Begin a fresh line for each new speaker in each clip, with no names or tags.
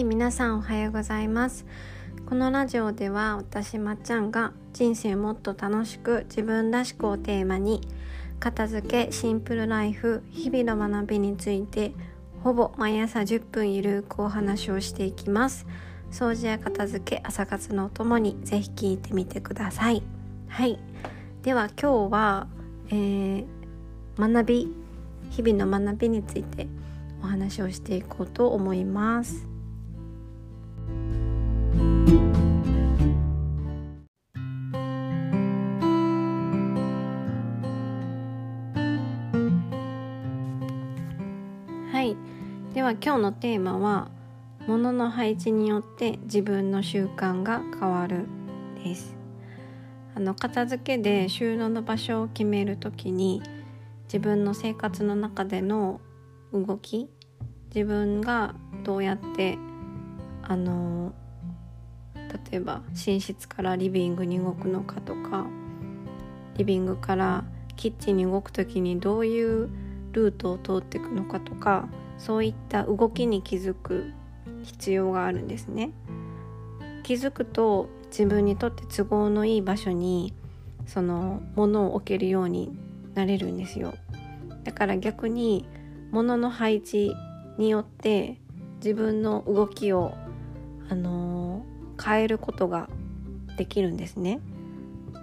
はい皆さんおはようございます。このラジオでは私まっちゃんが人生もっと楽しく自分らしくをテーマに片付けシンプルライフ日々の学びについてほぼ毎朝10分ゆるくお話をしていきます。掃除や片付け朝活のお供にぜひ聞いてみてください。はい。では今日は、えー、学び日々の学びについてお話をしていこうと思います。は今日のテーマは物の配置によって自分の習慣が変わるですあの片付けで収納の場所を決めるときに自分の生活の中での動き自分がどうやってあの例えば寝室からリビングに動くのかとかリビングからキッチンに動く時にどういうルートを通っていくのかとかそういった動きに気づく必要があるんですね。気づくと自分にとって都合のいい場所にその物を置けるようになれるんですよ。だから逆に物の配置によって自分の動きを、あのー、変えることができるんですね。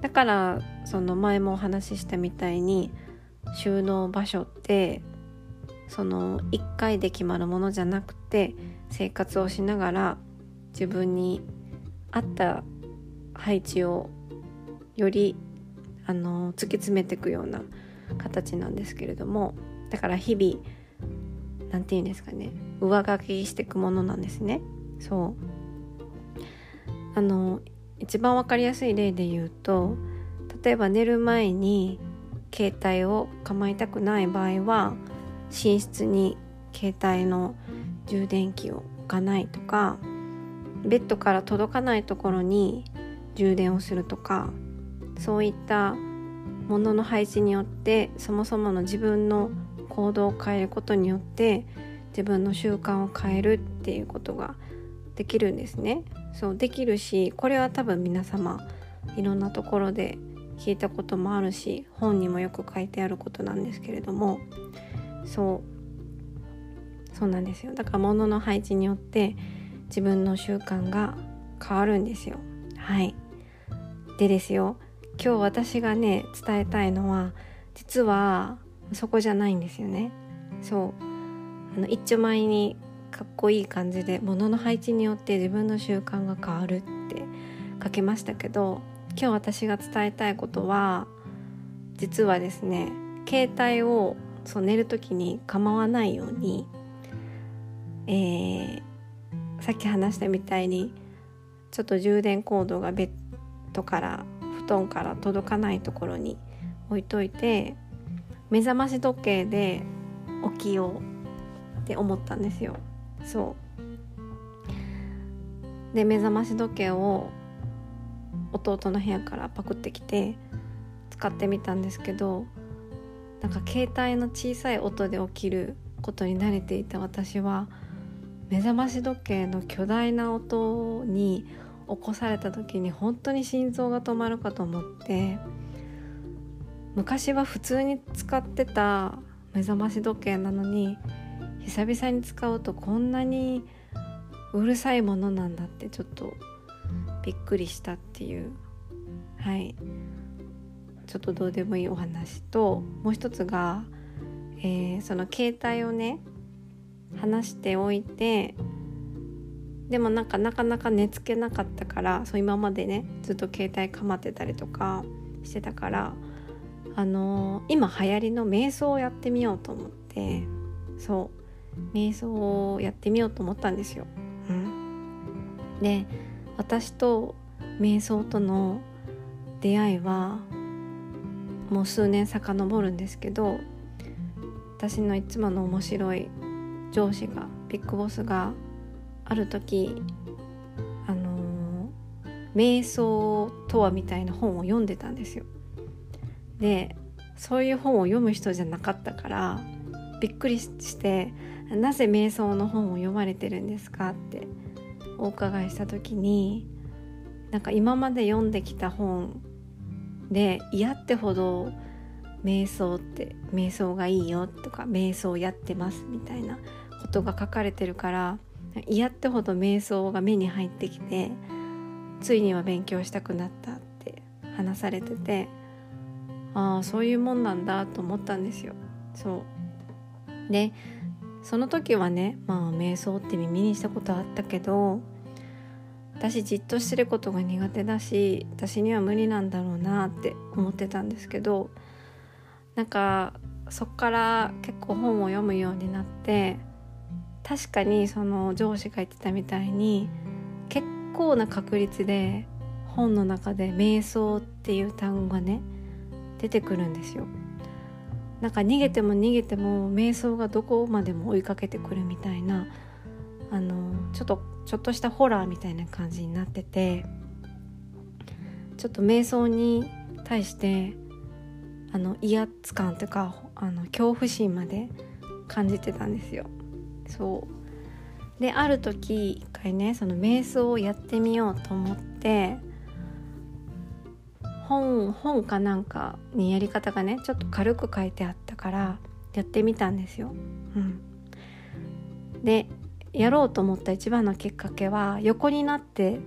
だからその前もお話ししたみたいに収納場所ってその1回で決まるものじゃなくて生活をしながら自分に合った配置をよりあの突き詰めていくような形なんですけれどもだから日々何て言うんですかね上書きしていくものなんですね。そう。あの一番分かりやすい例で言うと例えば寝る前に携帯を構いたくない場合は寝室に携帯の充電器を置かないとかベッドから届かないところに充電をするとかそういったものの配置によってそもそもの自分の行動を変えることによって自分の習慣を変えるっていうことができるんですね。そうできるしこれは多分皆様いろんなところで聞いたこともあるし本にもよく書いてあることなんですけれどもそう。そうなんですよ。だから物の配置によって自分の習慣が変わるんですよ。はい。でですよ。今日私がね伝えたいのは実はそこじゃないんですよね。そう。あの一丁前にかっこいい感じで物の配置によって自分の習慣が変わるって書きましたけど今日私が伝えたいことは実はですね携帯をそう寝る時に構わないように、えー、さっき話したみたいにちょっと充電コードがベッドから布団から届かないところに置いといて目覚まし時計で起きようって思ったんですよ。そう。で目覚まし時計を弟の部屋からパクってきて使ってみたんですけどなんか携帯の小さい音で起きることに慣れていた私は目覚まし時計の巨大な音に起こされた時に本当に心臓が止まるかと思って昔は普通に使ってた目覚まし時計なのに久々に使うとこんなにうるさいものなんだってちょっとびっくりしたっていう。はいちょっとどうでもいいお話ともう一つが、えー、その携帯をね話しておいてでもなんかなかなか寝つけなかったからそう今までねずっと携帯かまってたりとかしてたからあのー、今流行りの瞑想をやってみようと思ってそう瞑想をやってみようと思ったんですよ。うん、で私と瞑想との出会いはもう数年遡るんですけど私のいつもの面白い上司がビッグボスがある時あのー、瞑想とはみたいな本を読んでたんですよ。でそういう本を読む人じゃなかったからびっくりして「なぜ瞑想の本を読まれてるんですか?」ってお伺いした時になんか今まで読んできた本で嫌ってほど瞑想って瞑想がいいよとか瞑想やってますみたいなことが書かれてるから嫌ってほど瞑想が目に入ってきてついには勉強したくなったって話されててああそういうもんなんだと思ったんですよ。そうでその時はねまあ瞑想って耳にしたことあったけど私じっとしてることが苦手だし私には無理なんだろうなって思ってたんですけどなんかそっから結構本を読むようになって確かにその上司が言ってたみたいに結構な確率で本の中で瞑想っていう単語がね出てくるんですよ。なんか逃げても逃げても瞑想がどこまでも追いかけてくるみたいなあのちょっとちょっとしたホラーみたいな感じになっててちょっと瞑想に対してあの威圧感というかあの恐怖心まで感じてたんですよ。そうである時一回ねその瞑想をやってみようと思って本本かなんかにやり方がねちょっと軽く書いてあったからやってみたんですよ。うん、でやろうと思った一番のきっかけは横になって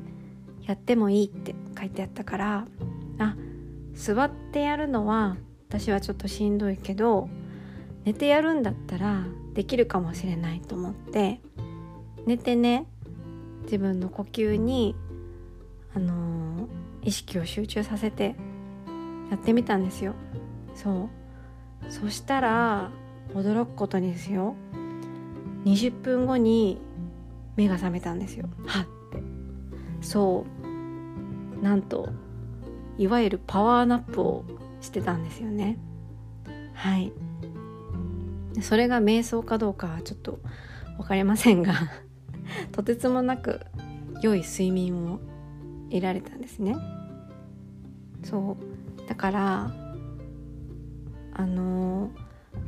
やってもいいって書いてあったからあ座ってやるのは私はちょっとしんどいけど寝てやるんだったらできるかもしれないと思って寝てね自分の呼吸に、あのー、意識を集中させてやってみたんですよ。そう。そしたら驚くことにですよ。20分後に目が覚めたんですよ。はってそう。なんといわゆるパワーナップをしてたんですよね。はい。それが瞑想かどうかはちょっと分かりませんが とてつもなく良い睡眠を得られたんですね。そう。だからあのー、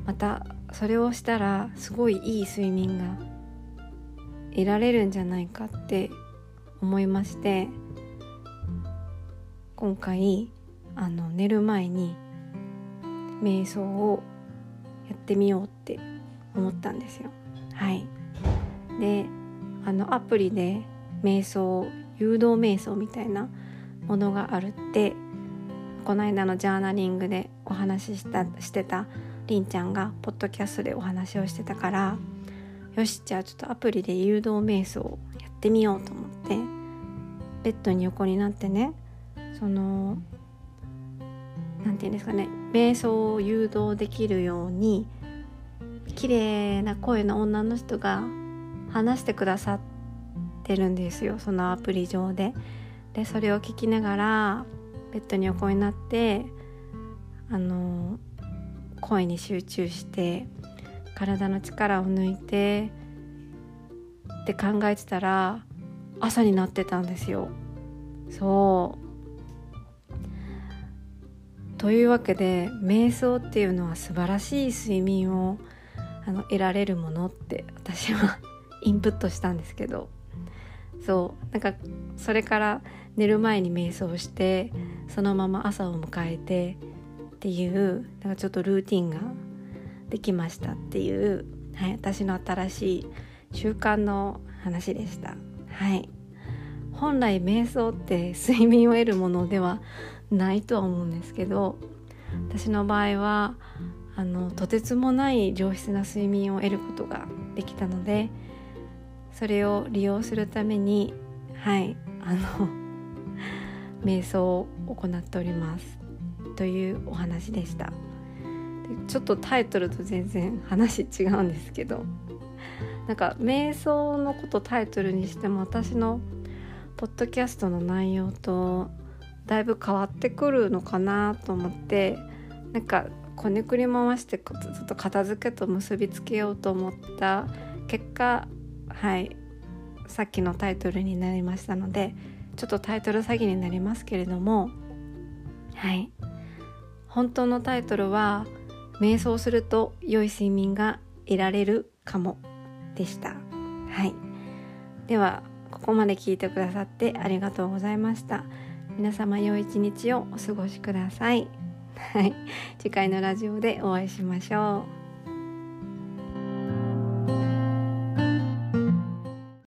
またそれをしたらすごいいい睡眠が得られるんじゃないかって思いまして今回あの寝る前に瞑想をやってみようって思ったんですよ。はいであのアプリで瞑想誘導瞑想みたいなものがあるってこの間のジャーナリングでお話ししたしてたりんちゃんがポッドキャストでお話をしてたからよしじゃあちょっとアプリで誘導瞑想をやってみようと思ってベッドに横になってねその何て言うんですかね瞑想を誘導できるように綺麗な声の女の人が話してくださってるんですよそのアプリ上で。でそれを聞きながらベッドに横になってあの声に集中して体の力を抜いてって考えてたら朝になってたんですよ。そう。というわけで瞑想っていうのは素晴らしい睡眠をあの得られるものって私は インプットしたんですけど。そう。なんかそれから寝る前に瞑想してそのまま朝を迎えてっていうなんかちょっとルーティンができましたっていう、はい、私の新しい習慣の話でした。はい本来瞑想って睡眠を得るものではないとは思うんですけど私の場合はあのとてつもない上質な睡眠を得ることができたのでそれを利用するためにはいあの 瞑想を行っておりますというお話でした。ちょっとタイトルと全然話違うんですけどなんか瞑想のことタイトルにしても私のポッドキャストの内容とだいぶ変わってくるのかなと思ってなんかこねくり回してちょっと片付けと結びつけようと思った結果はいさっきのタイトルになりましたのでちょっとタイトル詐欺になりますけれどもはい。本当のタイトルは瞑想すると良い睡眠が得られるかもでした。はい。ではここまで聞いてくださってありがとうございました。皆様良い一日をお過ごしください。はい。次回のラジオでお会いしましょう。